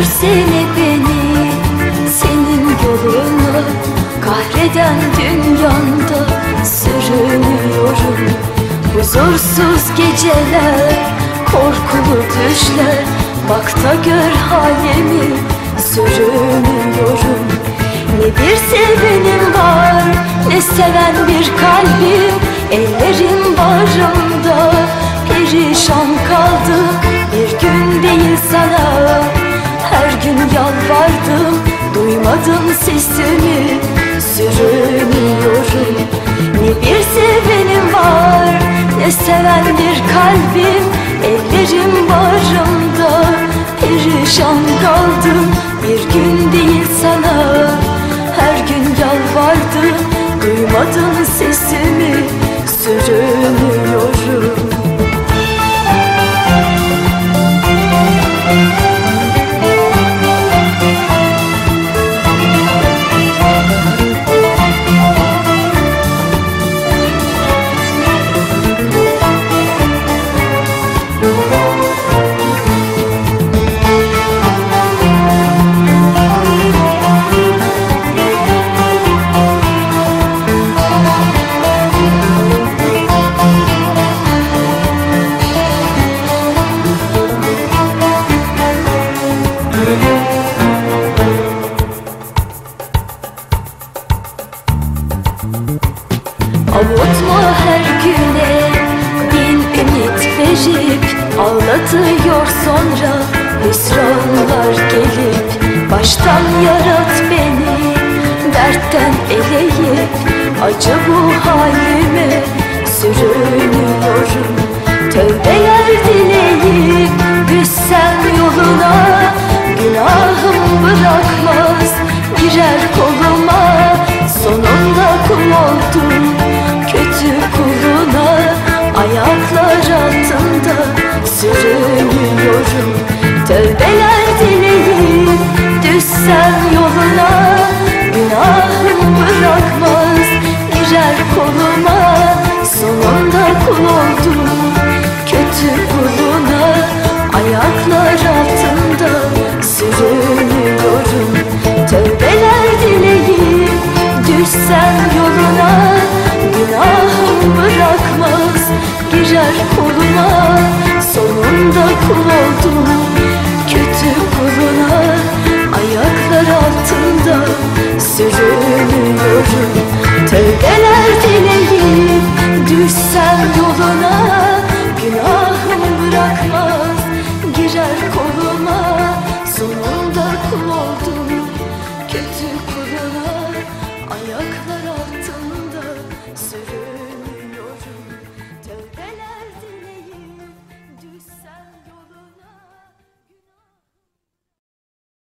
görsene beni Senin yolunu. Kahreden dünyanda Sürünüyorum. Huzursuz geceler Korkulu düşler. Bak da gör halimi Sürünüyorum. Ne bir sevenim var Ne seven bir kalbim. Ellerim bağrımda Perişan kaldım Bir gün değil sana Ne seven bir kalbim Ellerim bağrımda. Perişan kaldım Bir gün değil sana. Her gün yalvardım Duymadın sesimi Avutma her güne bin ümit verip Ağlatıyor sonra hüsranlar gelip Baştan yarat beni dertten eleyip Acı bu halime Ayaklar altında sürünüyorum. Tövbeler dileyip düşsem yoluna. Günahım bırakmaz girer koluma girer koluma Sonunda kul oldum kötü kuluna Ayaklar altında sürünüyorum. Tövbeler dileyip düşsem yoluna Günahım bırakmaz girer koluma. Sonunda kul oldum